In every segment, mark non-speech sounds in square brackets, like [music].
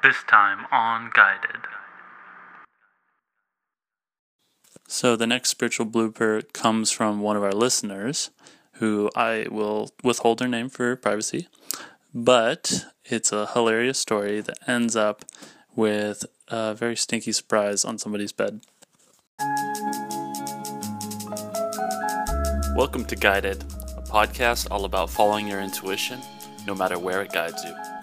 This time on Guided. So the next spiritual blooper comes from one of our listeners, who I will withhold her name for privacy, but it's a hilarious story that ends up with a very stinky surprise on somebody's bed. Welcome to Guided, a podcast all about following your intuition, no matter where it guides you.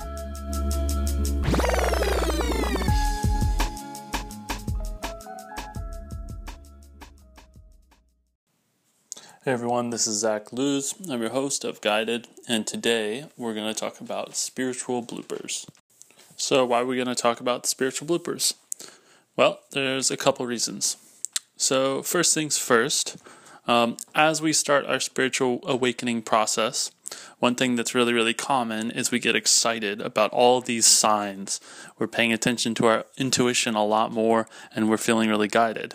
Hey everyone, this is Zach Luz. I'm your host of Guided, and today we're going to talk about spiritual bloopers. So, why are we going to talk about spiritual bloopers? Well, there's a couple reasons. So, first things first, um, as we start our spiritual awakening process, one thing that's really, really common is we get excited about all these signs. We're paying attention to our intuition a lot more, and we're feeling really guided.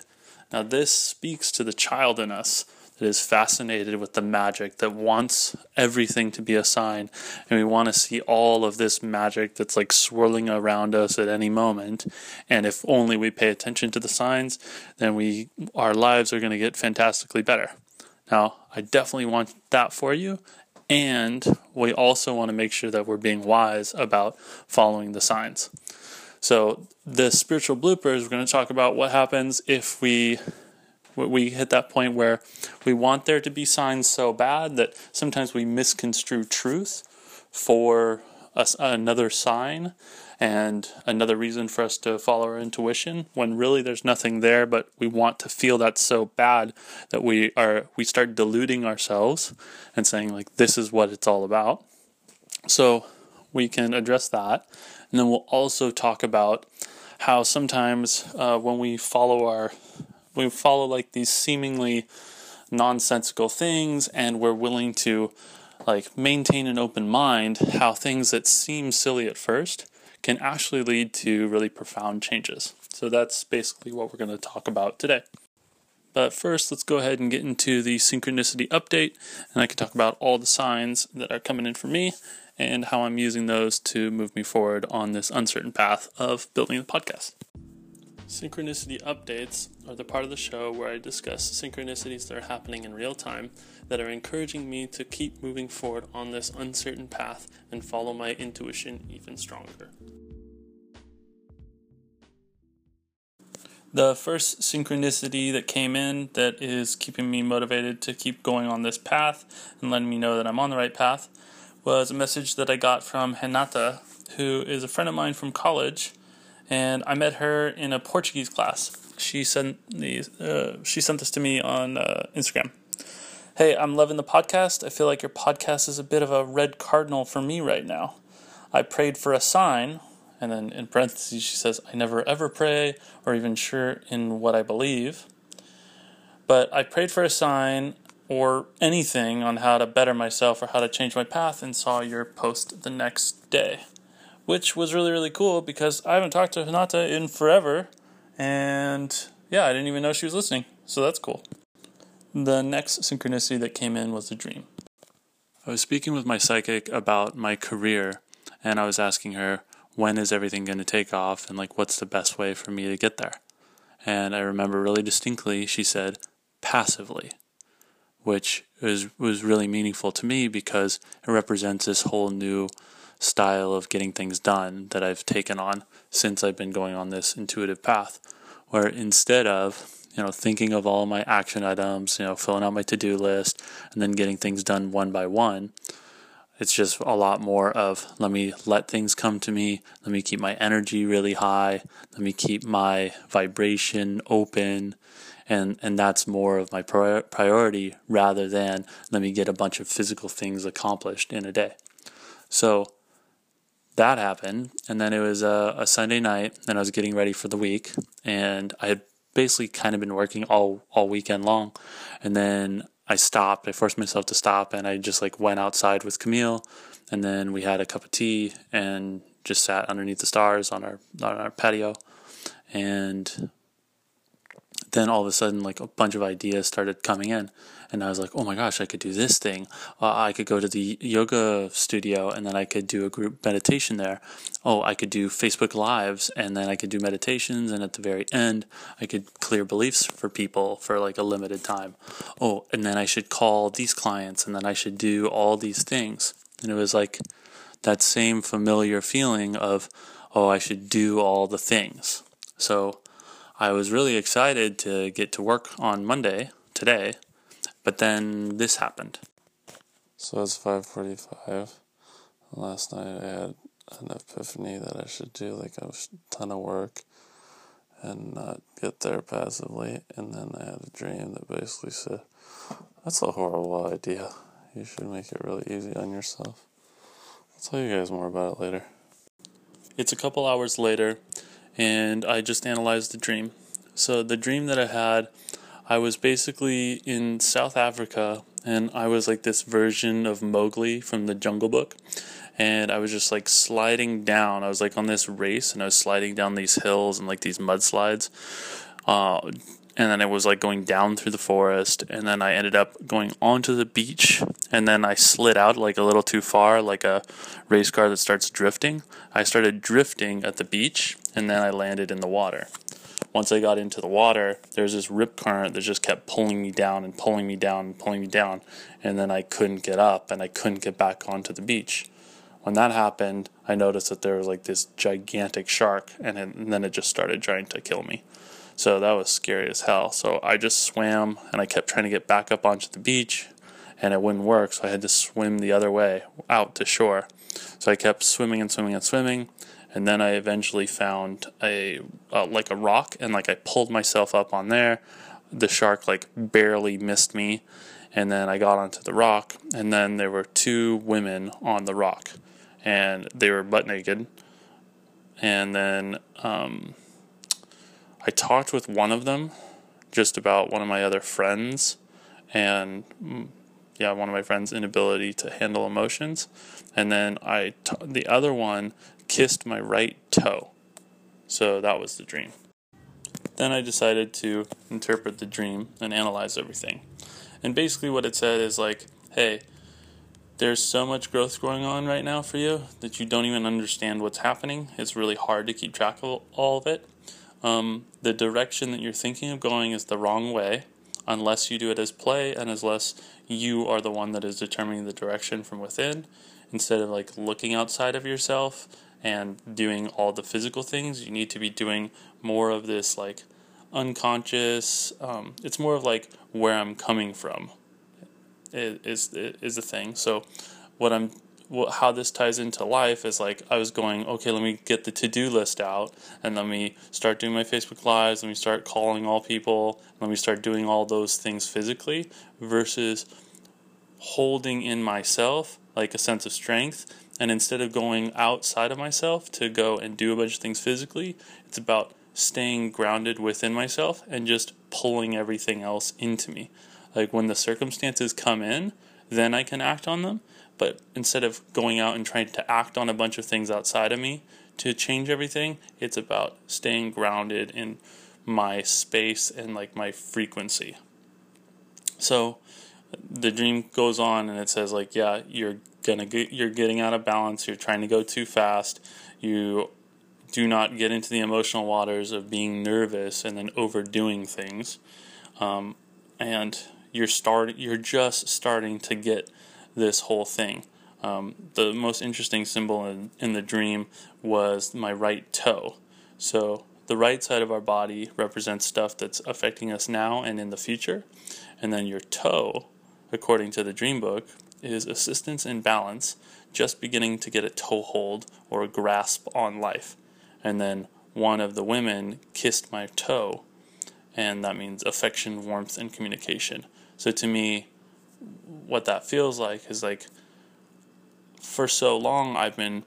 Now, this speaks to the child in us that is fascinated with the magic, that wants everything to be a sign, and we want to see all of this magic that's like swirling around us at any moment. And if only we pay attention to the signs, then we our lives are going to get fantastically better. Now, I definitely want that for you. And we also want to make sure that we're being wise about following the signs. So, the spiritual bloopers, we're going to talk about what happens if we we hit that point where we want there to be signs so bad that sometimes we misconstrue truth for a, another sign and another reason for us to follow our intuition when really there's nothing there but we want to feel that so bad that we are we start deluding ourselves and saying like this is what it's all about. So we can address that. And then we'll also talk about how sometimes uh, when we follow our we follow like these seemingly nonsensical things and we're willing to like maintain an open mind how things that seem silly at first can actually lead to really profound changes. So that's basically what we're going to talk about today. But first let's go ahead and get into the synchronicity update and i can talk about all the signs that are coming in for me and how i'm using those to move me forward on this uncertain path of building the podcast Synchronicity updates are the part of the show where I discuss synchronicities that are happening in real time that are encouraging me to keep moving forward on this uncertain path and follow my intuition even stronger. The first synchronicity that came in that is keeping me motivated to keep going on this path and letting me know that I'm on the right path was a message that I got from Renata, who is a friend of mine from college and I met her in a Portuguese class. She sent these. Uh, she sent this to me on uh, Instagram. Hey, I'm loving the podcast. I feel like your podcast is a bit of a red cardinal for me right now. I prayed for a sign, and then in parentheses she says, "I never ever pray or even sure in what I believe." But I prayed for a sign or anything on how to better myself or how to change my path and saw your post the next day which was really, really cool because I haven't talked to Renata in forever. And yeah, I didn't even know she was listening. So that's cool. The next synchronicity that came in was a dream. I was speaking with my psychic about my career, and I was asking her, when is everything going to take off, and like, what's the best way for me to get there? And I remember really distinctly, she said, passively, which was, was really meaningful to me because it represents this whole new style of getting things done that I've taken on since I've been going on this intuitive path, where instead of you know thinking of all my action items, you know, filling out my to-do list and then getting things done one by one, it's just a lot more of let me let things come to me, let me keep my energy really high, let me keep my vibration open. And and that's more of my priority rather than let me get a bunch of physical things accomplished in a day. So that happened, and then it was a, a Sunday night, and I was getting ready for the week, and I had basically kind of been working all all weekend long, and then I stopped. I forced myself to stop, and I just like went outside with Camille, and then we had a cup of tea and just sat underneath the stars on our on our patio, and then all of a sudden, like a bunch of ideas started coming in. And I was like, oh my gosh, I could do this thing. Uh, I could go to the yoga studio and then I could do a group meditation there. Oh, I could do Facebook Lives and then I could do meditations. And at the very end, I could clear beliefs for people for like a limited time. Oh, and then I should call these clients and then I should do all these things. And it was like that same familiar feeling of, oh, I should do all the things. So I was really excited to get to work on Monday, today, but then this happened. So it's 5:45. Last night I had an epiphany that I should do like a ton of work and not get there passively. And then I had a dream that basically said, "That's a horrible idea. You should make it really easy on yourself." I'll tell you guys more about it later. It's a couple hours later, and I just analyzed the dream. So the dream that I had I was basically in South Africa and I was like this version of Mowgli from the Jungle Book. And I was just like sliding down. I was like on this race and I was sliding down these hills and like these mudslides. Uh, and then I was like going down through the forest. And then I ended up going onto the beach. And then I slid out like a little too far, like a race car that starts drifting. I started drifting at the beach and then I landed in the water once I got into the water, there's this rip current that just kept pulling me down and pulling me down and pulling me down. And then I couldn't get up and I couldn't get back onto the beach. When that happened, I noticed that there was like this gigantic shark and, it, and then it just started trying to kill me. So that was scary as hell. So I just swam and I kept trying to get back up onto the beach and it wouldn't work. So I had to swim the other way out to shore. So I kept swimming and swimming and swimming and then I eventually found a uh, like a rock and like I pulled myself up on there. The shark like barely missed me, and then I got onto the rock, and then there were two women on the rock, and they were butt naked, and then um, I talked with one of them just about one of my other friends, and mm, yeah, one of my friends' inability to handle emotions. And then I, t- the other one kissed my right toe. So that was the dream. Then I decided to interpret the dream and analyze everything. And basically, what it said is like, hey, there's so much growth going on right now for you that you don't even understand what's happening. It's really hard to keep track of all of it. Um, the direction that you're thinking of going is the wrong way unless you do it as play and unless you are the one that is determining the direction from within instead of like looking outside of yourself and doing all the physical things. You need to be doing more of this like unconscious. Um, it's more of like where I'm coming from is is is the thing. So what I'm how this ties into life is like I was going, okay, let me get the to do list out and let me start doing my Facebook Lives, let me start calling all people, let me start doing all those things physically versus holding in myself like a sense of strength and instead of going outside of myself to go and do a bunch of things physically, it's about staying grounded within myself and just pulling everything else into me. Like when the circumstances come in, then I can act on them. But instead of going out and trying to act on a bunch of things outside of me to change everything, it's about staying grounded in my space and like my frequency. So the dream goes on and it says like yeah, you're gonna get you're getting out of balance you're trying to go too fast you do not get into the emotional waters of being nervous and then overdoing things um, and you're start you're just starting to get this whole thing um, the most interesting symbol in, in the dream was my right toe so the right side of our body represents stuff that's affecting us now and in the future and then your toe according to the dream book is assistance in balance, just beginning to get a toehold or a grasp on life. And then one of the women kissed my toe, and that means affection, warmth, and communication. So to me, what that feels like is like for so long I've been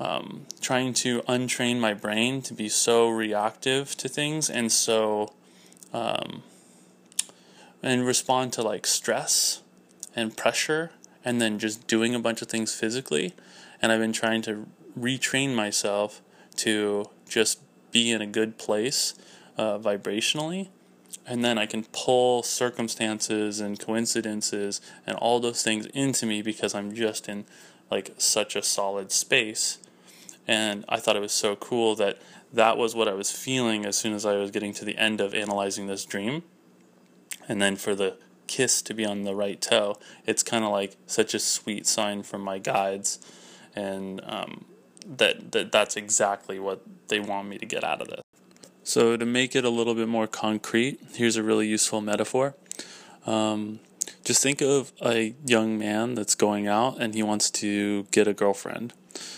um, trying to untrain my brain to be so reactive to things and so um, and respond to like stress and pressure and then just doing a bunch of things physically. And I've been trying to retrain myself to just be in a good place uh, vibrationally, and then I can pull circumstances and coincidences and all those things into me because I'm just in like such a solid space. And I thought it was so cool that that was what I was feeling as soon as I was getting to the end of analyzing this dream. And then for the kiss to be on the right toe, it's kind of like such a sweet sign from my guides, and um, that that that's exactly what they want me to get out of this. So to make it a little bit more concrete, here's a really useful metaphor. Um, just think of a young man that's going out and he wants to get a girlfriend.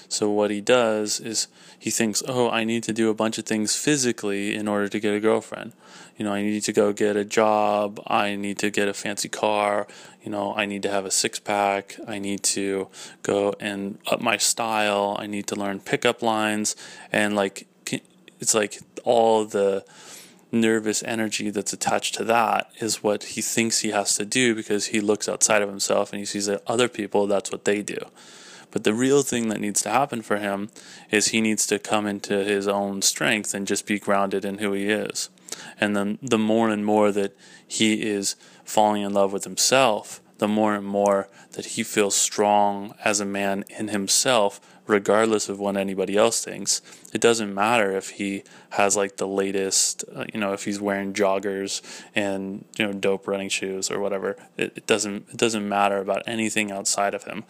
So what he does is he thinks, "Oh, I need to do a bunch of things physically in order to get a girlfriend. You know, I need to go get a job, I need to get a fancy car, you know, I need to have a six-pack, I need to go and up my style, I need to learn pickup lines and like it's like all the nervous energy that's attached to that is what he thinks he has to do because he looks outside of himself and he sees that other people that's what they do but the real thing that needs to happen for him is he needs to come into his own strength and just be grounded in who he is. And then the more and more that he is falling in love with himself, the more and more that he feels strong as a man in himself, regardless of what anybody else thinks. It doesn't matter if he has like the latest, uh, you know, if he's wearing joggers and you know dope running shoes or whatever. It, it doesn't it doesn't matter about anything outside of him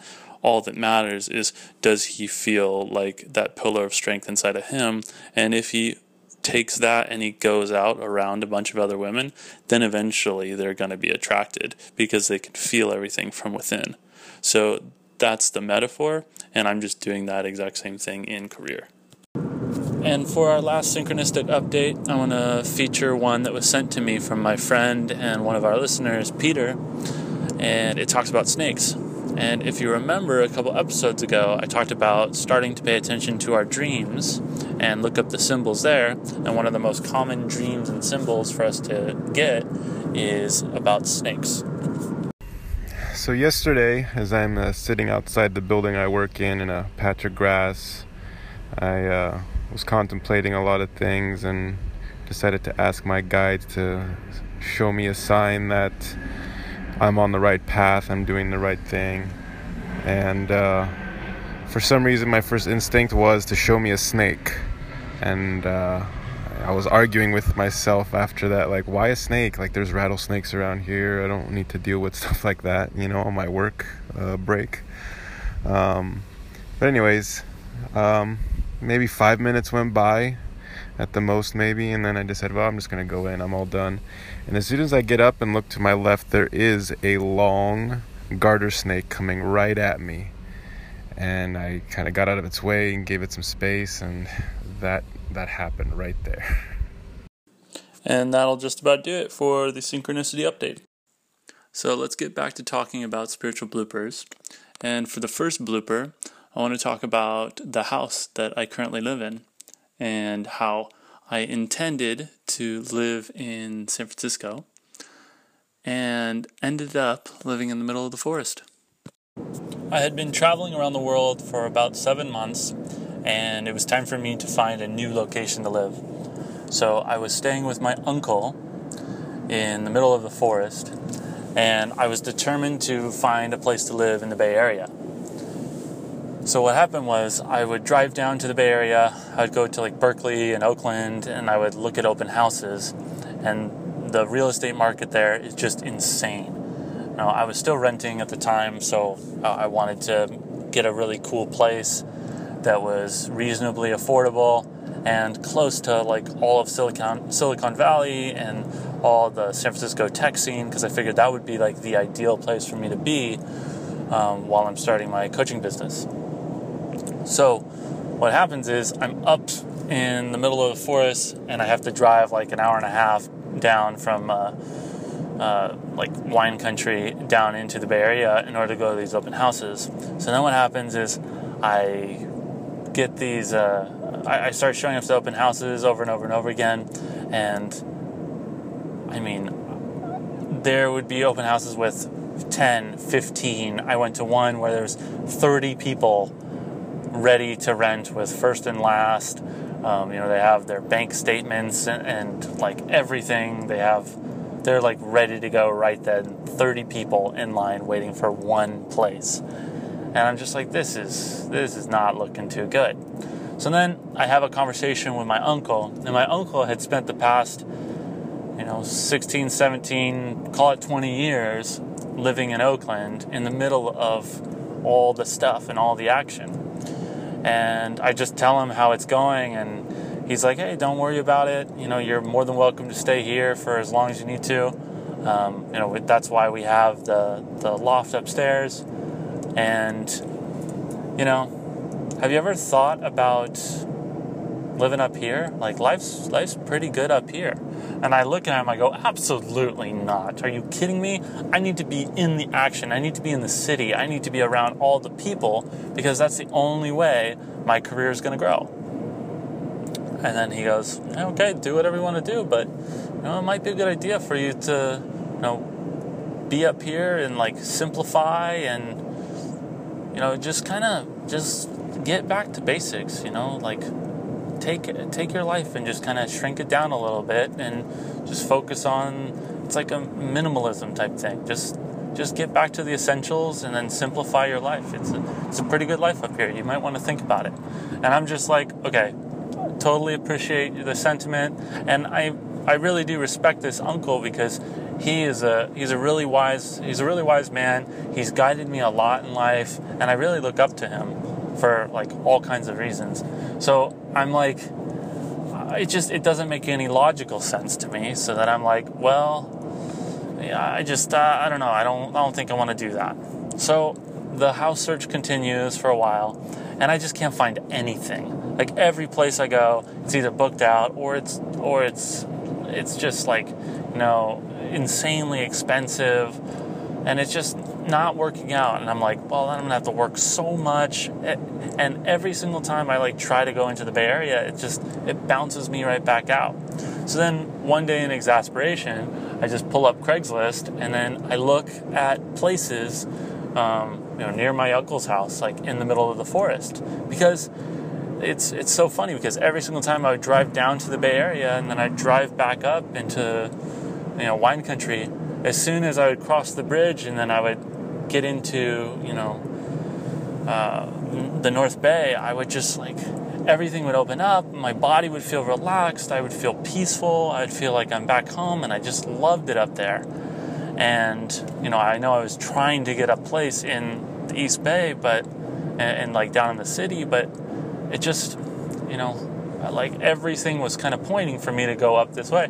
all that matters is does he feel like that pillar of strength inside of him? And if he takes that and he goes out around a bunch of other women, then eventually they're going to be attracted because they can feel everything from within. So that's the metaphor, and I'm just doing that exact same thing in career. And for our last synchronistic update, I want to feature one that was sent to me from my friend and one of our listeners, Peter, and it talks about snakes. And if you remember a couple episodes ago, I talked about starting to pay attention to our dreams and look up the symbols there. And one of the most common dreams and symbols for us to get is about snakes. So, yesterday, as I'm uh, sitting outside the building I work in in a patch of grass, I uh, was contemplating a lot of things and decided to ask my guide to show me a sign that I'm on the right path, I'm doing the right thing. And uh, for some reason, my first instinct was to show me a snake. And uh, I was arguing with myself after that, like, why a snake? Like, there's rattlesnakes around here. I don't need to deal with [laughs] stuff like that, you know, on my work uh, break. Um, but, anyways, um, maybe five minutes went by at the most maybe and then i decided well i'm just to go in i'm all done and as soon as i get up and look to my left there is a long garter snake coming right at me. And i kind of got out of its way and gave it some space and that that happened right there. And that'll just about do it for the synchronicity update. So let's get back to talking about spiritual bloopers. And for the first blooper i want to talk about the house that i currently live in and how I intended to live in San Francisco and ended up living in the middle of the forest. I had been traveling around the world for about seven months, and it was time for me to find a new location to live. So I was staying with my uncle in the middle of the forest, and I was determined to find a place to live in the Bay Area. So what happened was I would drive down to the Bay Area. I'd go to like Berkeley and Oakland, and I would look at open houses. And the real estate market there is just insane. Now I was still renting at the time, so uh, I wanted to get a really cool place that was reasonably affordable and close to like all of Silicon Silicon Valley and all the San Francisco tech scene because I figured that would be like the ideal place for me to be um, while I'm starting my coaching business. So, what happens is I'm up in the middle of the forest and I have to drive like an hour and a half down from uh, uh, like wine country down into the Bay Area in order to go to these open houses. So then what happens is I get these, uh, I, I start showing up to open houses over and over and over again. And I mean, there would be open houses with 10, 15. I went to one where there's 30 people ready to rent with first and last. Um, you know, they have their bank statements and, and like everything. They have, they're like ready to go right then. 30 people in line waiting for one place. And I'm just like, this is, this is not looking too good. So then I have a conversation with my uncle, and my uncle had spent the past, you know, 16, 17, call it 20 years living in Oakland in the middle of all the stuff and all the action. And I just tell him how it's going, and he's like, hey, don't worry about it. You know, you're more than welcome to stay here for as long as you need to. Um, you know, that's why we have the, the loft upstairs. And, you know, have you ever thought about living up here? Like life's life's pretty good up here. And I look at him, I go, absolutely not. Are you kidding me? I need to be in the action. I need to be in the city. I need to be around all the people because that's the only way my career is going to grow. And then he goes, okay, do whatever you want to do, but you know, it might be a good idea for you to, you know, be up here and like simplify and you know, just kind of just get back to basics, you know, like take take your life and just kind of shrink it down a little bit and just focus on it's like a minimalism type thing. Just just get back to the essentials and then simplify your life. It's a, it's a pretty good life up here. You might want to think about it. And I'm just like, okay, totally appreciate the sentiment and I I really do respect this uncle because he is a he's a really wise he's a really wise man. He's guided me a lot in life and I really look up to him for like all kinds of reasons. So I'm like, it just it doesn't make any logical sense to me. So that I'm like, well, yeah, I just uh, I don't know. I don't I don't think I want to do that. So the house search continues for a while, and I just can't find anything. Like every place I go, it's either booked out or it's or it's it's just like you know insanely expensive, and it's just not working out and i'm like well i'm gonna have to work so much. And every single time i like try to go into the bay area it just it bounces me right back out. So then one day in exasperation i just pull up craigslist and then i look at places um, you know near my uncle's house like in the middle of the forest. Because it's it's so funny because every single time i would drive down to the bay area and then i'd drive back up into you know wine country as soon as I would cross the bridge and then I would get into, you know, uh, the North Bay, I would just like everything would open up. My body would feel relaxed. I would feel peaceful. I'd feel like I'm back home, and I just loved it up there. And you know, I know I was trying to get a place in the East Bay, but and, and like down in the city, but it just, you know, like everything was kind of pointing for me to go up this way.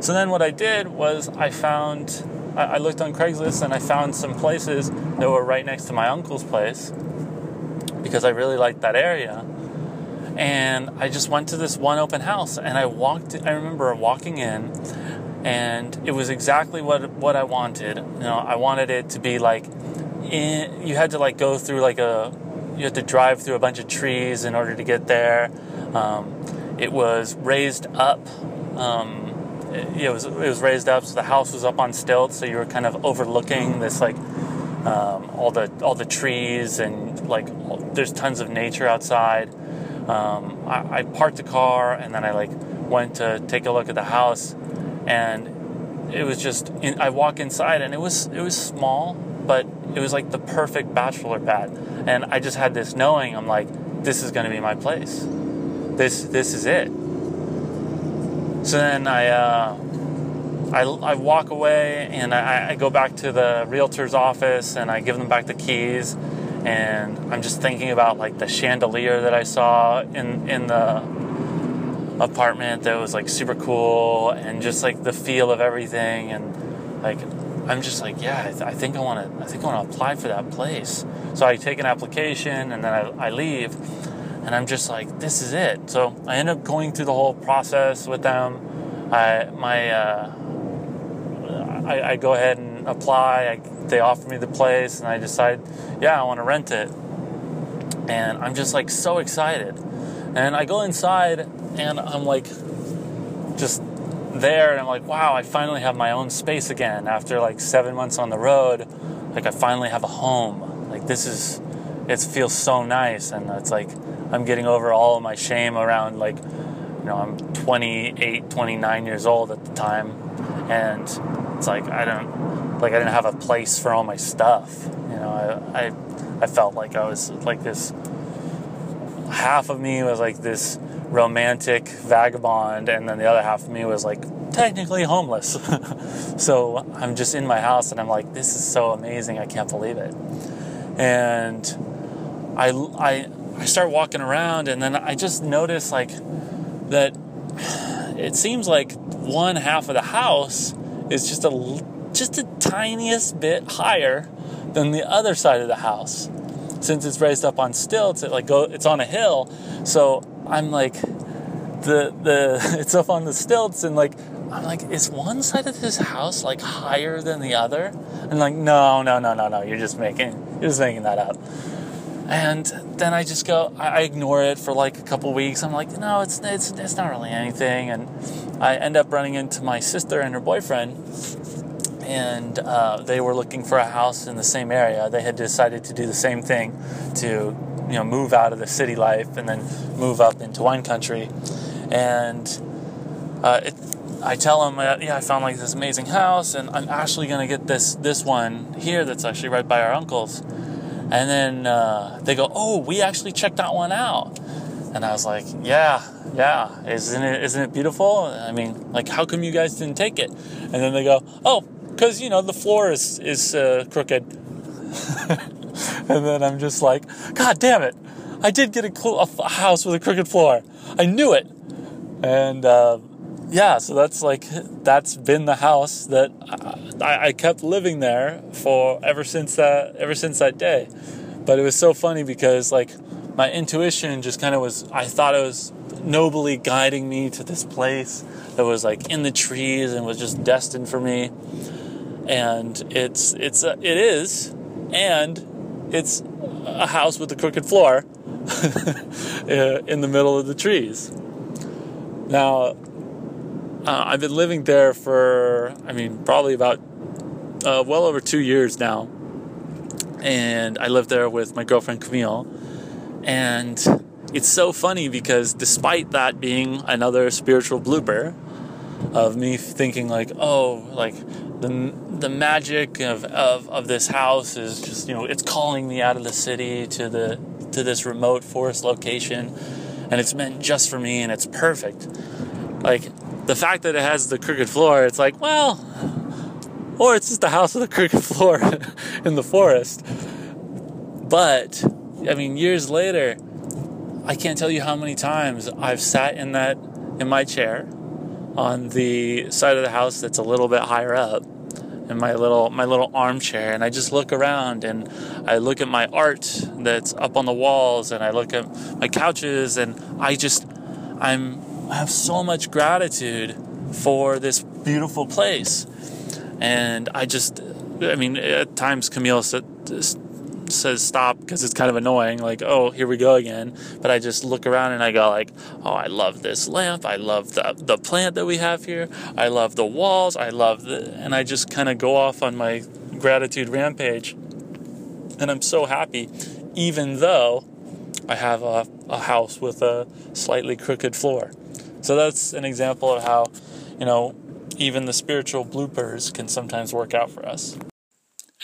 So then what I did was I found I, looked on Craigslist and I found some places that were right next to my uncle's place because I really liked that area. And I just went to this one open house and I walked I remember walking in and it was exactly what what I wanted. You know, I wanted it to be like in, you had to like go through like a you had to drive through a bunch of trees in order to get there. Um, it was raised up. Um, it was it was raised up, so the house was up on stilts, so you were kind of overlooking this like um, all the all the trees and like there's tons of nature outside. Um, I, I, parked the car and then I like went to take a look at the house, and it was just in, I walk inside and it was it was small, but it was like the perfect bachelor pad, and I just had this knowing I'm like this is going to be my place. This this is it so then I, uh, I, I, walk away and I, I, go back to the realtor's office and I give them back the keys. And I'm just thinking about like the chandelier that I saw in, in the apartment that was like super cool and just like the feel of everything. And like, I'm just like, yeah, I, th- I think I want to, I think I want to apply for that place. So I take an application and then I, I leave and I'm just like, this is it. So I end up going through the whole process with them. I my uh, I, I, go ahead and apply. I, they offer me the place, and I decide, yeah, I want to rent it. And I'm just like so excited. And I go inside, and I'm like, just there, and I'm like, wow, I finally have my own space again after like seven months on the road. Like I finally have a home. Like this is, it feels so nice, and it's like I'm getting over all of my shame around like you know, I'm 28, 29 years old at the time, and it's like I don't, like I didn't have a place for all my stuff. You know, I, I, I felt like I was like this. Half of me was like this romantic vagabond, and then the other half of me was like technically homeless. [laughs] so I'm just in my house, and I'm like, this is so amazing. I can't believe it. And I, I, I start walking around, and then I just notice like that it seems like one half of the house is just a just a tiniest bit higher than the other side of the house. Since it's raised up on stilts, it like go it's on a hill. So I'm like the the [laughs] it's up on the stilts and like I'm like, is one side of this house like higher than the other? And like, no, no, no, no, no. You're just making you're just making that up. And then I just go, I, ignore it for like a couple weeks. I'm like, no, it's it's it's not really anything. And I end up running into my sister and her boyfriend, and uh, they were looking for a house in the same area. They had decided to do the same thing, to you know move out of the city life and then move up into wine country. And uh, it, I tell them, uh, yeah, I found like this amazing house, and I'm actually gonna get this this one here that's actually right by our uncle's. And then uh, they go, oh, we actually checked that one out. And I was like, yeah, yeah, isn't it isn't it beautiful? I mean, like, how come you guys didn't take it? And then they go, oh, because you know the floor is is uh, crooked. [laughs] and then I'm just like, God damn it! I did get a, cl- a house with a crooked floor. I knew it. And uh, yeah, so that's like that's been the house that I, I, kept living there for ever since that ever since that day. But it was so funny because like my intuition just kind of was I thought it was nobly guiding me to this place that was like in the trees and was just destined for me. And it's it's a, it is, and it's a house with a crooked floor [laughs] in the middle of the trees. Now, uh, I've been living there for, I mean, probably about uh, well over two years now. And I live there with my girlfriend Camille. And it's so funny because despite that being another spiritual blooper of me thinking like, oh, like the the magic of, of, of this house is just, you know, it's calling me out of the city to the to this remote forest location and it's meant just for me and it's perfect. Like the fact that it has the crooked floor, it's like, well, or it's just a house with a [laughs] crooked floor in the forest. But, I mean, years later, I can't tell you how many times I've sat in that, in my chair on the side of the house that's a little bit higher up in my little my little armchair and I just look around and I look at my art that's up on the walls and I look at my couches and I just I'm have so much gratitude for this beautiful place. And I just, I mean, at times Camille says stop because it's kind of annoying. Like, oh, here we go again. But I just look around and I go like, oh, I love this lamp. I love the the plant that we have here. I love the walls. I love the, and I just kind of go off on my gratitude rampage. And I'm so happy, even though I have a, a house with a slightly crooked floor. So that's an example of how, you know, even the spiritual bloopers can sometimes work out for us.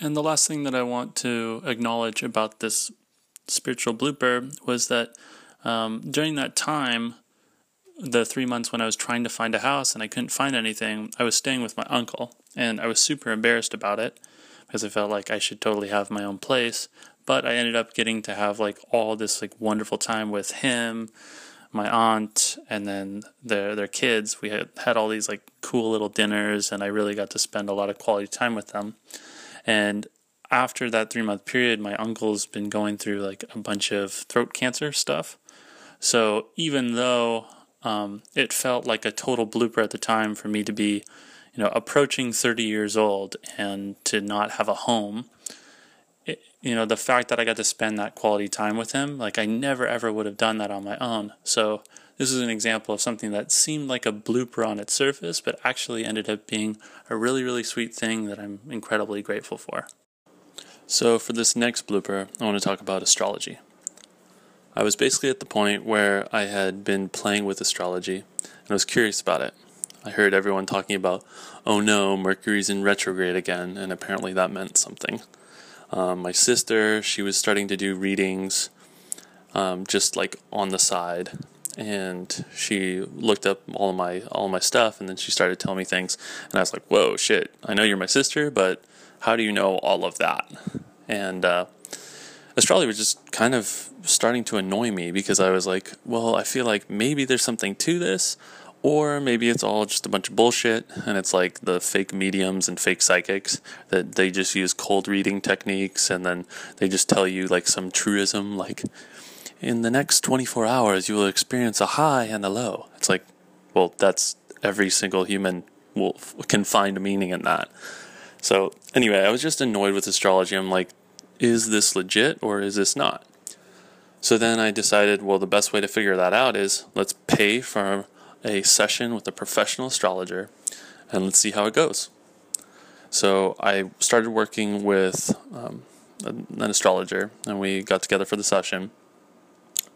And the last thing that I want to acknowledge about this spiritual blooper was that um, during that time, the three months when I was trying to find a house and I couldn't find anything, I was staying with my uncle, and I was super embarrassed about it because I felt like I should totally have my own place. But I ended up getting to have like all this like wonderful time with him my aunt and then their their kids. We had had all these like cool little dinners, and I really got to spend a lot of quality time with them. And after that three month period, my uncle's been going through like a bunch of throat cancer stuff. So even though um, it felt like a total blooper at the time for me to be, you know, approaching 30 years old and to not have a home, it, you know, the fact that I got to spend that quality time with him, like I never ever would have done that on my own. So this is an example of something that seemed like a blooper on its surface, but actually ended up being a really, really sweet thing that I'm incredibly grateful for. So for this next blooper, I want to talk about astrology. I was basically at the point where I had been playing with astrology and I was curious about it. I heard everyone talking about, oh no, Mercury's in retrograde again, and apparently that meant something. Um, my sister, she was starting to do readings um, just like on the side. And she looked up all my all my stuff, and then she started telling me things, and I was like, "Whoa, shit! I know you're my sister, but how do you know all of that?" And uh, astrology was just kind of starting to annoy me because I was like, "Well, I feel like maybe there's something to this, or maybe it's all just a bunch of bullshit and it's like the fake mediums and fake psychics that they just use cold reading techniques and then they just tell you like some truism like in the next 24 hours you will experience a high and a low. It's like well that's every single human will can find meaning in that. So anyway i was just annoyed with astrology. I'm like is this legit or is this not? So then i decided well the best way to figure that out is let's pay for a session with a professional astrologer and let's see how it goes. So I started working with um, an astrologer and we got together for the session.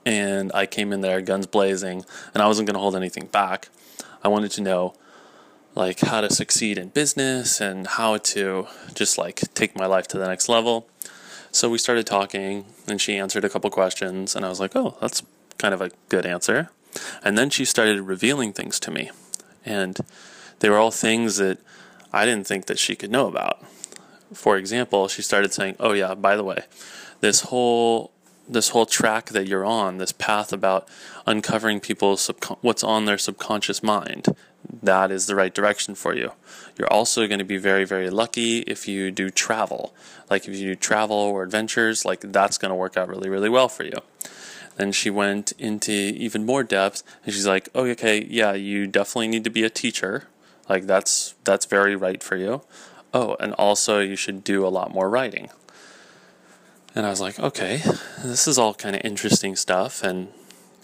And I came in there guns blazing and I wasn't going to hold anything back. I wanted to know like how to succeed in business and how to just like take my life to the next level. So we started talking and she answered a couple questions and I was like, "Oh, that's kind of a good answer." And then she started revealing things to me. And they were all things that I didn't think that she could know about. For example, she started saying, "Oh yeah, by the way, this whole this whole track that you're on, this path about uncovering people's subcon- what's on their subconscious mind, that is the right direction for you. You're also going to be very, very lucky if you do travel. Like if you do travel or adventures, like that's going to work out really, really well for you. Then she went into even more depth, and she's like, "Oh, okay, yeah, you definitely need to be a teacher. Like that's that's very right for you. Oh, and also you should do a lot more writing." And I was like, "Okay, this is all kind of interesting stuff." And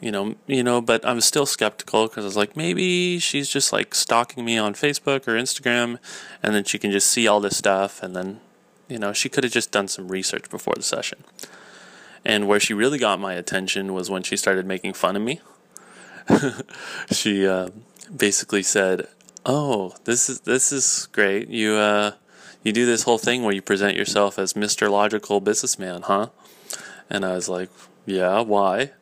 you know, you know, but I'm still skeptical because I was like, maybe she's just like stalking me on Facebook or Instagram, and then she can just see all this stuff, and then, you know, she could have just done some research before the session. And where she really got my attention was when she started making fun of me. [laughs] she uh, basically said, "Oh, this is this is great. You uh, you do this whole thing where you present yourself as Mr. Logical Businessman, huh?" And I was like, "Yeah, why?"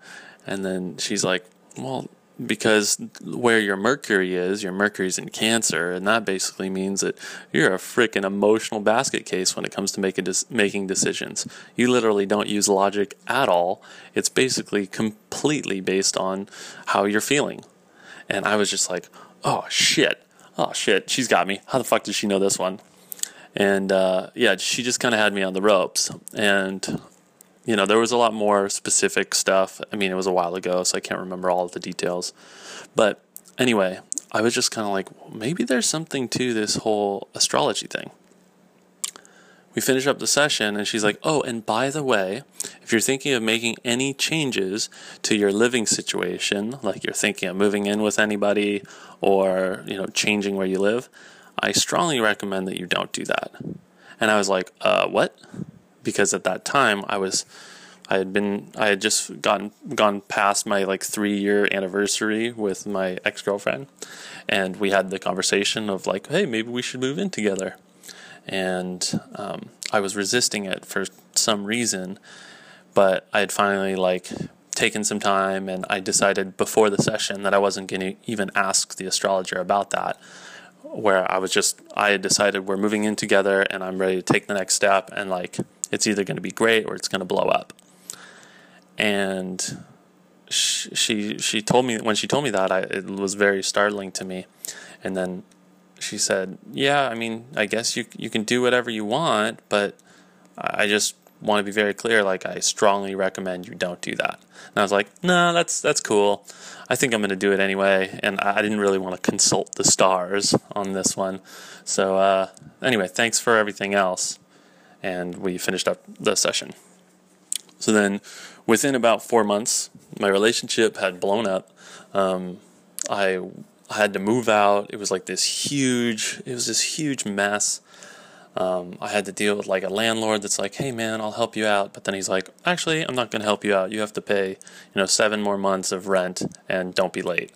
And then she's like, "Well, because where your Mercury is, your Mercury's in Cancer, and that basically means that you're a freaking emotional basket case when it comes to making making decisions. You literally don't use logic at all. It's basically completely based on how you're feeling. And I was just like, oh shit, oh shit, she's got me. How the fuck does she know this one? And uh, yeah, she just kind of had me on the ropes. And you know, there was a lot more specific stuff. I mean, it was a while ago, so I can't remember all of the details. But anyway, I was just kind of like, maybe there's something to this whole astrology thing. We finish up the session, and she's like, Oh, and by the way, if you're thinking of making any changes to your living situation, like you're thinking of moving in with anybody or, you know, changing where you live, I strongly recommend that you don't do that. And I was like, uh, what? Because at that time I was I had been I had just gotten gone past my like three year anniversary with my ex girlfriend, and we had the conversation of like, hey, maybe we should move in together, and um, I was resisting it for some reason, but I had finally like taken some time, and I decided before the session that I wasn't going to even ask the astrologer about that. Where I was just, I had decided we're moving in together and I'm ready to take the next step and like it's either going to be great or it's going to blow up. And she, she told me when she told me that I, it was very startling to me. And then she said, "Yeah, I mean, I guess you you can do whatever you want, but I just want to be very clear. Like, I strongly recommend you don't do that." And I was like, "No, that's that's cool. I think I'm going to do it anyway." And I didn't really want to consult the stars on this one. So uh, anyway, thanks for everything else and we finished up the session. So then, within about four months, my relationship had blown up. Um, I, had to move out. It was like this huge. It was this huge mess. Um, I had to deal with like a landlord that's like, "Hey man, I'll help you out," but then he's like, "Actually, I'm not going to help you out. You have to pay, you know, seven more months of rent and don't be late."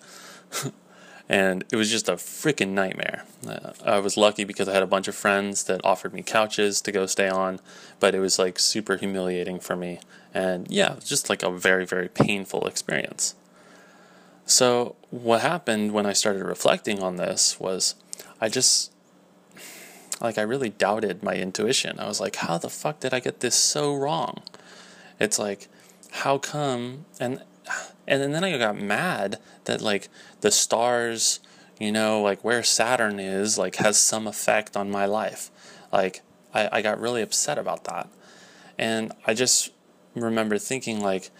[laughs] and it was just a freaking nightmare. Uh, I was lucky because I had a bunch of friends that offered me couches to go stay on, but it was like super humiliating for me. And yeah, just like a very, very painful experience. So, what happened when I started reflecting on this was I just, like, I really doubted my intuition. I was like, how the fuck did I get this so wrong? It's like, how come? And, and then I got mad that, like, the stars, you know, like where Saturn is, like, has some effect on my life. Like, I, I got really upset about that. And I just remember thinking, like,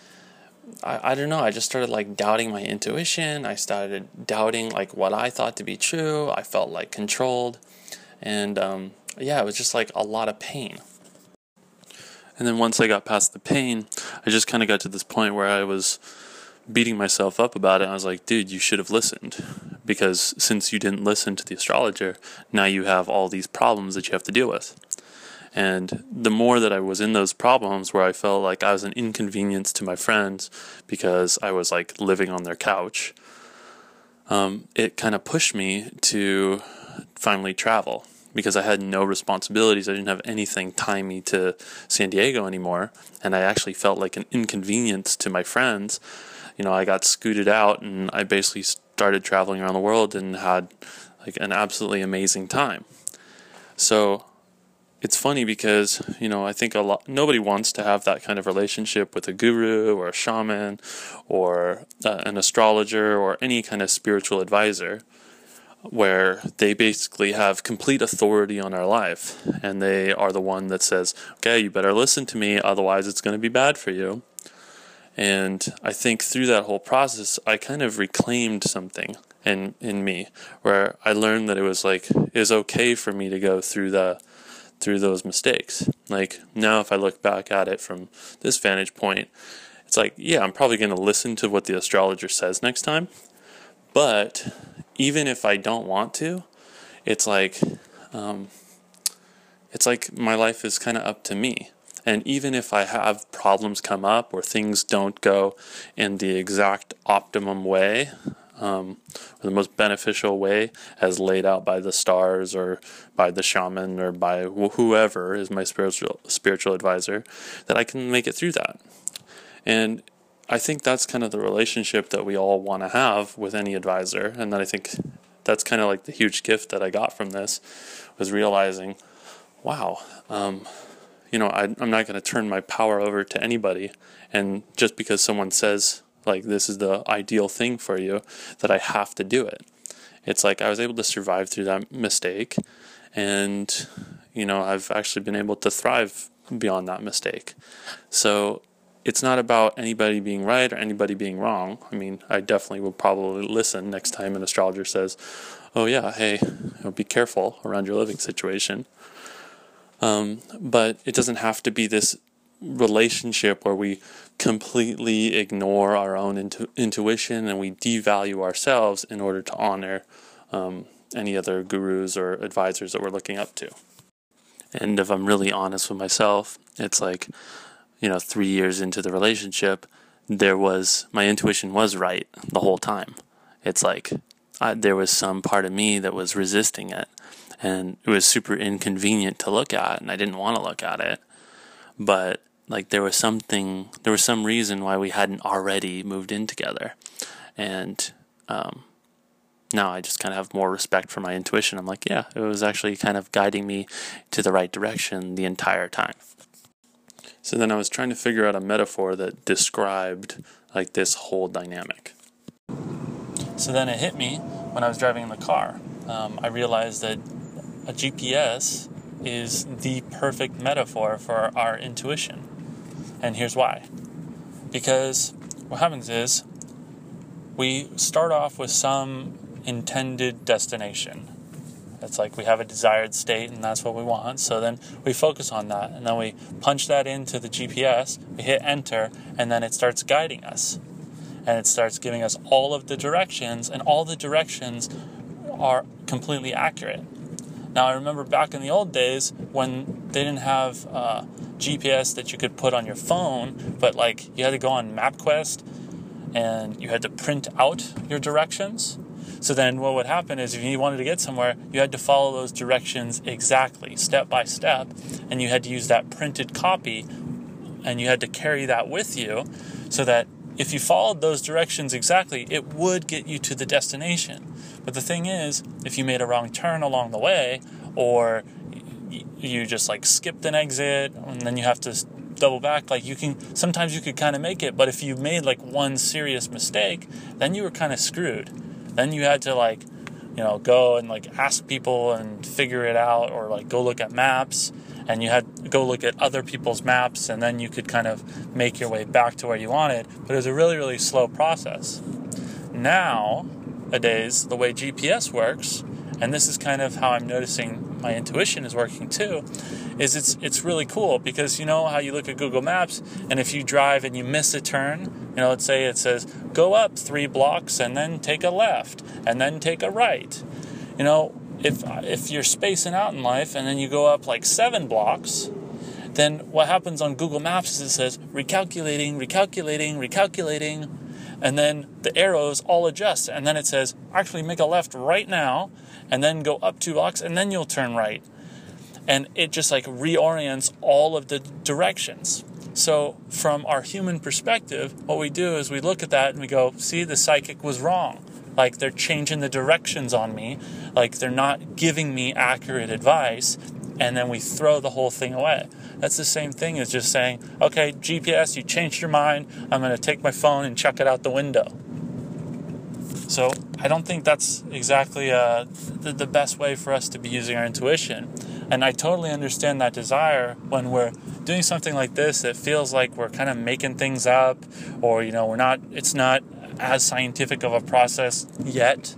I, I don't know, I just started like doubting my intuition. I started doubting like what I thought to be true. I felt like controlled. And um, yeah, it was just like a lot of pain. And then once I got past the pain, I just kind of got to this point where I was beating myself up about it. I was like, dude, you should have listened. Because since you didn't listen to the astrologer, now you have all these problems that you have to deal with. And the more that I was in those problems where I felt like I was an inconvenience to my friends because I was like living on their couch, um, it kind of pushed me to finally travel because I had no responsibilities. I didn't have anything tying me to San Diego anymore. And I actually felt like an inconvenience to my friends. You know, I got scooted out and I basically started traveling around the world and had like an absolutely amazing time. So it's funny because you know I think a lot nobody wants to have that kind of relationship with a guru or a shaman or uh, an astrologer or any kind of spiritual advisor where they basically have complete authority on our life and they are the one that says okay you better listen to me otherwise it's going to be bad for you and I think through that whole process I kind of reclaimed something in in me where I learned that it was like it was okay for me to go through the through those mistakes. Like now, if I look back at it from this vantage point, it's like, yeah, I'm probably going to listen to what the astrologer says next time. But even if I don't want to, it's like, um, it's like my life is kind of up to me. And even if I have problems come up or things don't go in the exact optimum way, um, or the most beneficial way as laid out by the stars or by the shaman or by wh- whoever is my spiritual spiritual advisor that I can make it through that. And I think that's kind of the relationship that we all want to have with any advisor and that I think that's kind of like the huge gift that I got from this was realizing wow um, you know I, I'm not going to turn my power over to anybody and just because someone says like this is the ideal thing for you that I have to do it. It's like I was able to survive through that mistake and you know, I've actually been able to thrive beyond that mistake. So it's not about anybody being right or anybody being wrong. I mean, I definitely will probably listen next time an astrologer says, "Oh yeah, hey, be careful around your living situation." Um, but it doesn't have to be this relationship where we completely ignore our own intu- intuition and we devalue ourselves in order to honor um, any other gurus or advisors that we're looking up to. And if I'm really honest with myself, it's like, you know, three years into the relationship, there was, my intuition was right the whole time. It's like, I, there was some part of me that was resisting it. And it was super inconvenient to look at, and I didn't want to look at it. But like there was something there was some reason why we hadn't already moved in together. And um, now i just kind of have more respect for my intuition. I'm like yeah it was actually kind of guiding me to the right direction the entire time. So then i was trying to figure out a metaphor that described like this whole dynamic. So then it hit me when i was driving in the car. Um, i realized that a gps is the perfect metaphor for our intuition and here's why. Because what happens is we start off with some intended destination. It's like we have a desired state and that's what we want. So then we focus on that and then we punch that into the GPS, we hit enter, and then it starts guiding us. And it starts giving us all of the directions, and all the directions are completely accurate. Now, I remember back in the old days when they didn't have uh, GPS that you could put on your phone, but like you had to go on MapQuest and you had to print out your directions. So then what would happen is if you wanted to get somewhere, you had to follow those directions exactly, step by step, and you had to use that printed copy and you had to carry that with you so that if you followed those directions exactly, it would get you to the destination. But the thing is, if you made a wrong turn along the way or you just like skipped an exit and then you have to double back like you can sometimes you could kind of make it but if you made like one serious mistake then you were kind of screwed then you had to like you know go and like ask people and figure it out or like go look at maps and you had to go look at other people's maps and then you could kind of make your way back to where you wanted but it was a really really slow process now nowadays the way gps works and this is kind of how i'm noticing my intuition is working too is it's it's really cool because you know how you look at Google Maps and if you drive and you miss a turn, you know, let's say it says go up 3 blocks and then take a left and then take a right. You know, if if you're spacing out in life and then you go up like 7 blocks, then what happens on Google Maps is it says recalculating, recalculating, recalculating, and then the arrows all adjust, and then it says actually make a left right now, and then go up two blocks, and then you'll turn right and it just like reorients all of the directions. So, from our human perspective, what we do is we look at that and we go, see, the psychic was wrong. Like they're changing the directions on me, like they're not giving me accurate advice, and then we throw the whole thing away. That's the same thing as just saying, okay, GPS, you changed your mind, I'm going to take my phone and chuck it out the window. So, I don't think that's exactly uh, the, the best way for us to be using our intuition. And I totally understand that desire when we're doing something like this that feels like we're kind of making things up or, you know, we're not, it's not as scientific of a process yet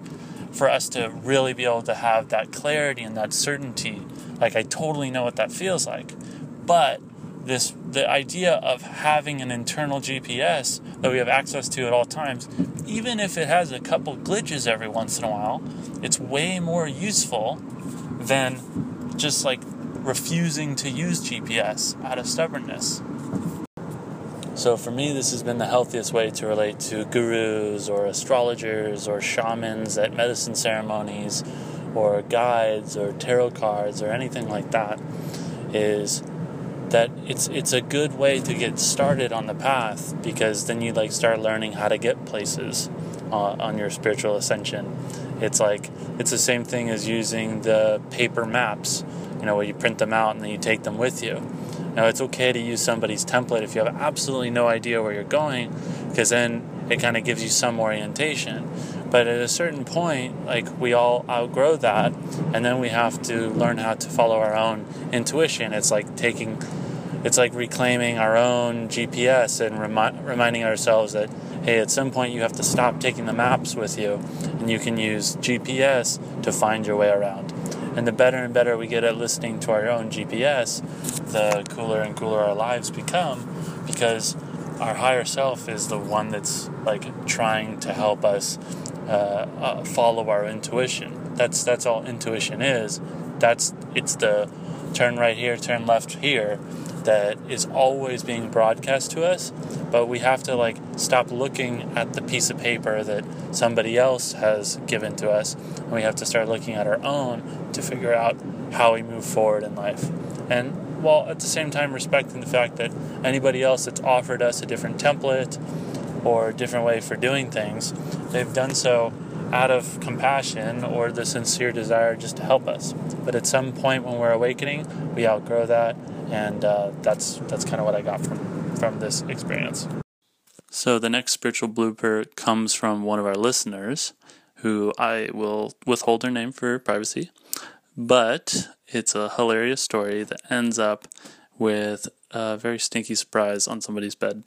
for us to really be able to have that clarity and that certainty. Like, I totally know what that feels like. But this the idea of having an internal GPS that we have access to at all times, even if it has a couple glitches every once in a while, it's way more useful than just like refusing to use GPS out of stubbornness. So for me, this has been the healthiest way to relate to gurus or astrologers or shamans at medicine ceremonies or guides or tarot cards or anything like that is that it's it's a good way to get started on the path because then you like start learning how to get places uh, on your spiritual ascension it's like it's the same thing as using the paper maps, you know, where you print them out and then you take them with you. Now it's okay to use somebody's template if you have absolutely no idea where you're going, because then it kind of gives you some orientation. But at a certain point, like we all outgrow that, and then we have to learn how to follow our own intuition. It's like taking, it's like reclaiming our own GPS and remi- reminding ourselves that hey, at some point you have to stop taking the maps with you and you can use GPS to find your way around. And the better and better we get at listening to our own GPS, the cooler and cooler our lives become because our higher self is the one that's like trying to help us uh, uh, follow our intuition. That's that's all intuition is. That's it's the turn right here, turn left here that is always being broadcast to us, but we have to like stop looking at the piece of paper that somebody else has given to us, and we have to start looking at our own to figure out how we move forward in life. And while at the same time respecting the fact that anybody else that's offered us a different template or a different way for doing things, they've done so out of compassion or the sincere desire just to help us. But at some point when we're awakening, we outgrow that and uh, that's that's kind of what I got from from this experience. So the next spiritual blooper comes from one of our listeners, who I will withhold her name for privacy, but it's a hilarious story that ends up with a very stinky surprise on somebody's bed.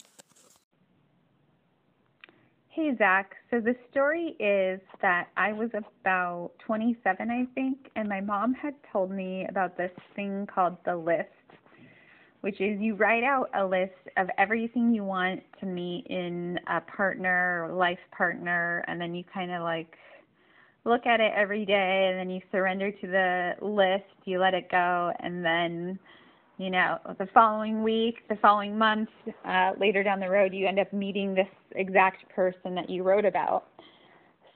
Hey, Zach. So the story is that I was about 27, I think, and my mom had told me about this thing called the list which is you write out a list of everything you want to meet in a partner life partner, and then you kind of like look at it every day and then you surrender to the list, you let it go, and then, you know, the following week, the following month, uh, later down the road, you end up meeting this exact person that you wrote about.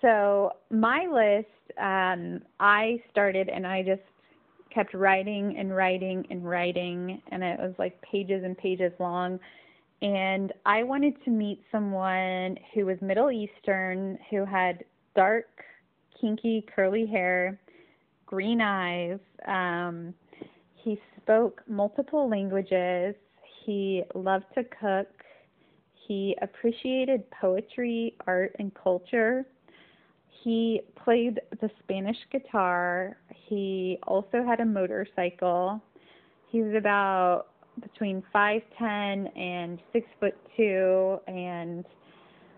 So my list, um, I started and I just kept writing and writing and writing, and it was like pages and pages long. And I wanted to meet someone who was Middle Eastern, who had dark, kinky, curly hair, green eyes. Um, he spoke multiple languages. He loved to cook. He appreciated poetry, art, and culture. He played the Spanish guitar. He also had a motorcycle. He was about between five ten and six foot two, and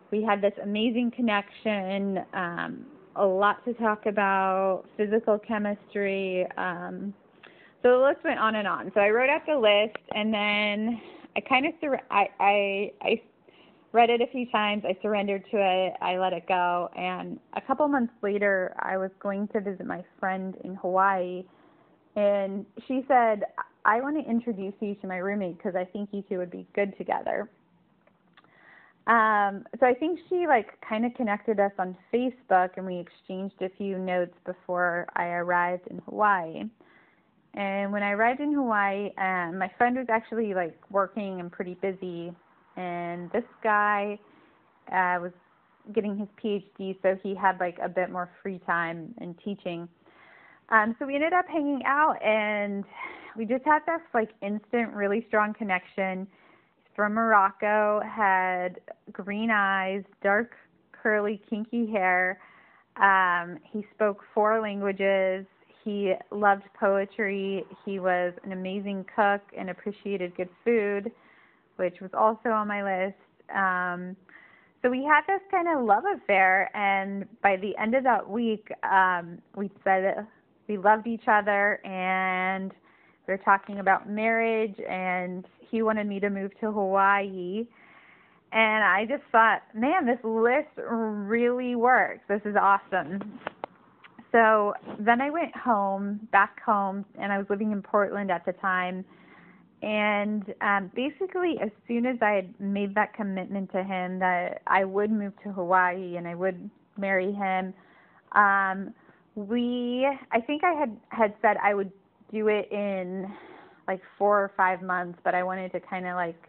we had this amazing connection. Um, a lot to talk about, physical chemistry. Um, so the list went on and on. So I wrote out the list, and then I kind of sur- I I I read it a few times. I surrendered to it. I let it go. And a couple months later, I was going to visit my friend in Hawaii. And she said, I want to introduce you to my roommate because I think you two would be good together. Um, so I think she like kind of connected us on Facebook and we exchanged a few notes before I arrived in Hawaii. And when I arrived in Hawaii, um, my friend was actually like working and pretty busy and this guy uh, was getting his PhD, so he had like a bit more free time and teaching. Um, so we ended up hanging out, and we just had this like instant, really strong connection. He's from Morocco, had green eyes, dark, curly, kinky hair. Um, he spoke four languages. He loved poetry. He was an amazing cook and appreciated good food which was also on my list. Um, so we had this kind of love affair, and by the end of that week, um, we said we loved each other, and we were talking about marriage, and he wanted me to move to Hawaii. And I just thought, man, this list really works. This is awesome. So then I went home, back home, and I was living in Portland at the time and um, basically, as soon as I had made that commitment to him that I would move to Hawaii and I would marry him, um, we, I think I had had said I would do it in like four or five months, but I wanted to kind of like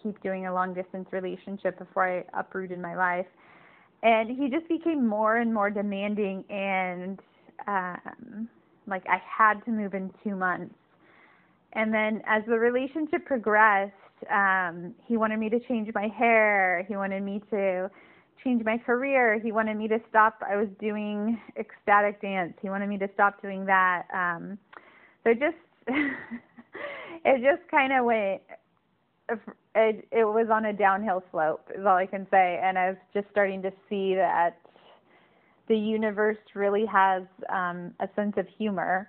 keep doing a long distance relationship before I uprooted my life. And he just became more and more demanding, and um, like I had to move in two months and then as the relationship progressed, um, he wanted me to change my hair. He wanted me to change my career. He wanted me to stop. I was doing ecstatic dance. He wanted me to stop doing that. Um, so just it just [laughs] kind of went. It it was on a downhill slope. Is all I can say. And I was just starting to see that the universe really has um, a sense of humor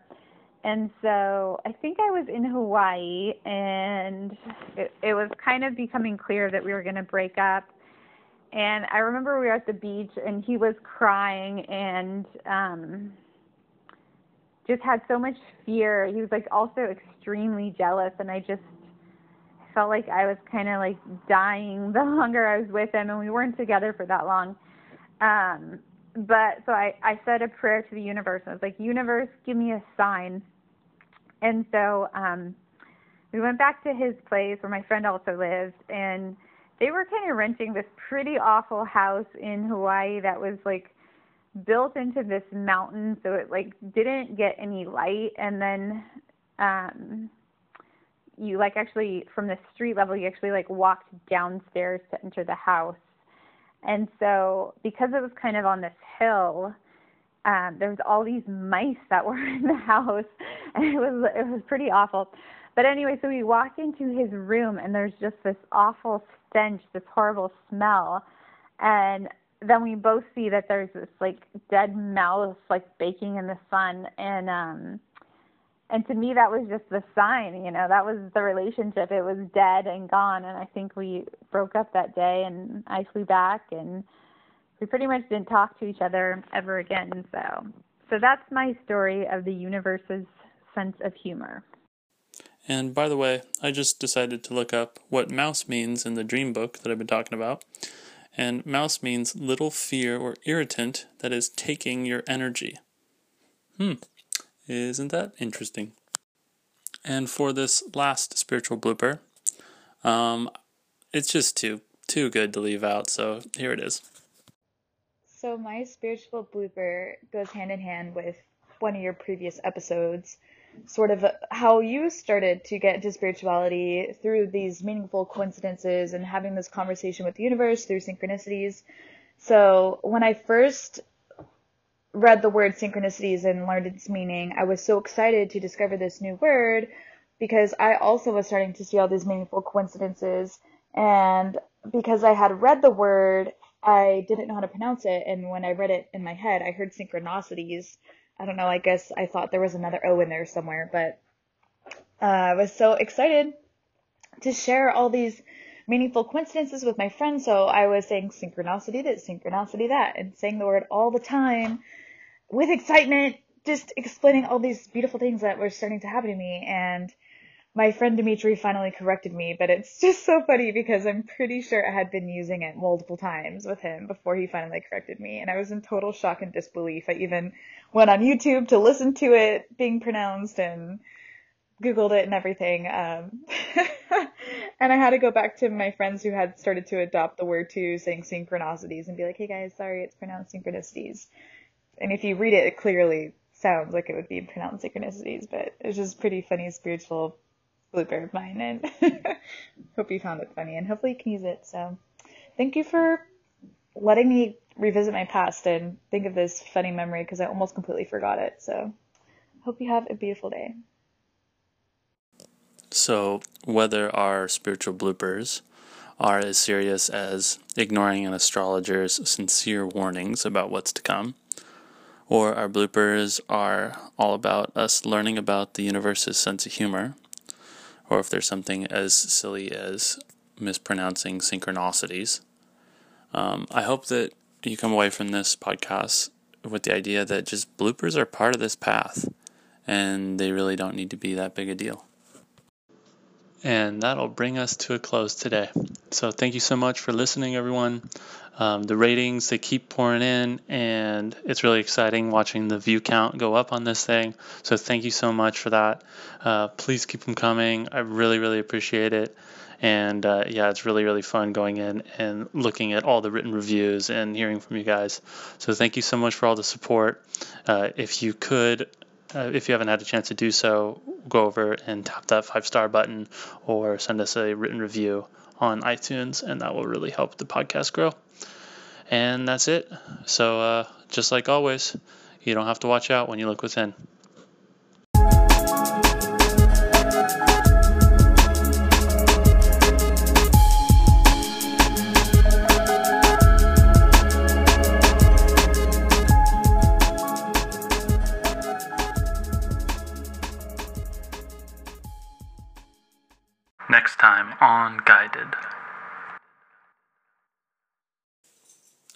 and so I think I was in Hawaii, and it, it was kind of becoming clear that we were going to break up. And I remember we were at the beach, and he was crying and um, just had so much fear. He was like also extremely jealous, and I just felt like I was kind of like dying the [laughs] longer I was with him, and we weren't together for that long. Um, but so I, I said a prayer to the universe. I was like, universe, give me a sign. And so um, we went back to his place where my friend also lives, and they were kind of renting this pretty awful house in Hawaii that was like built into this mountain, so it like didn't get any light. And then um, you like actually from the street level, you actually like walked downstairs to enter the house. And so, because it was kind of on this hill, um, there was all these mice that [laughs] were in the house, and it was it was pretty awful. But anyway, so we walk into his room, and there's just this awful stench, this horrible smell, and then we both see that there's this like dead mouse like baking in the sun, and um, and to me that was just the sign you know that was the relationship it was dead and gone and i think we broke up that day and i flew back and we pretty much didn't talk to each other ever again. So, so that's my story of the universe's sense of humor. And by the way, I just decided to look up what mouse means in the dream book that I've been talking about. And mouse means little fear or irritant that is taking your energy. Hmm, isn't that interesting? And for this last spiritual blooper, um, it's just too too good to leave out. So here it is. So my spiritual blooper goes hand in hand with one of your previous episodes, sort of how you started to get into spirituality through these meaningful coincidences and having this conversation with the universe through synchronicities. So when I first read the word synchronicities and learned its meaning, I was so excited to discover this new word because I also was starting to see all these meaningful coincidences and because I had read the word, I didn't know how to pronounce it and when I read it in my head, I heard synchronicities. I don't know, I guess I thought there was another O in there somewhere, but uh, I was so excited to share all these meaningful coincidences with my friends. So I was saying synchronicity this, synchronicity that, and saying the word all the time with excitement, just explaining all these beautiful things that were starting to happen to me. And my friend Dimitri finally corrected me, but it's [laughs] just so funny because I'm pretty sure I had been using it multiple times with him before he finally corrected me. And I was in total shock and disbelief. I even went on YouTube to listen to it being pronounced and Googled it and everything. Um, [laughs] and I had to go back to my friends who had started to adopt the word too, saying synchronicities and be like, hey guys, sorry, it's pronounced synchronicities. And if you read it, it clearly sounds like it would be pronounced synchronicities, but it's just pretty funny spiritual blooper of mine and [laughs] hope you found it funny and hopefully you can use it. So thank you for letting me revisit my past and think of this funny memory because I almost completely forgot it. So hope you have a beautiful day. So, whether our spiritual bloopers are as serious as ignoring an astrologer's sincere warnings about what's to come, or our bloopers are all about us learning about the universe's sense of humor, or if there's something as silly as mispronouncing synchronicities. Um, I hope that you come away from this podcast with the idea that just bloopers are part of this path and they really don't need to be that big a deal. And that'll bring us to a close today. So thank you so much for listening, everyone. Um, the ratings they keep pouring in, and it's really exciting watching the view count go up on this thing. So thank you so much for that. Uh, please keep them coming. I really, really appreciate it. And uh, yeah, it's really, really fun going in and looking at all the written reviews and hearing from you guys. So thank you so much for all the support. Uh, if you could, uh, if you haven't had a chance to do so, go over and tap that five star button or send us a written review on iTunes, and that will really help the podcast grow. And that's it. So, uh, just like always, you don't have to watch out when you look within. Time on Guided.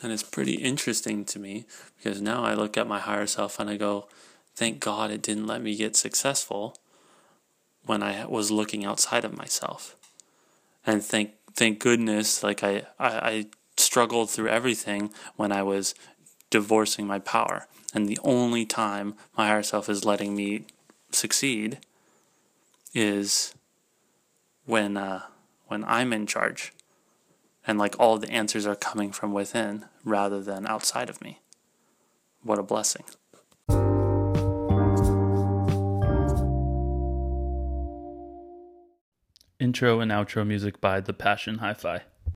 And it's pretty interesting to me because now I look at my higher self and I go, thank God it didn't let me get successful when I was looking outside of myself. And thank thank goodness like I, I, I struggled through everything when I was divorcing my power. And the only time my higher self is letting me succeed is when uh, when I'm in charge, and like all the answers are coming from within rather than outside of me. What a blessing. Intro and outro music by The Passion Hi Fi.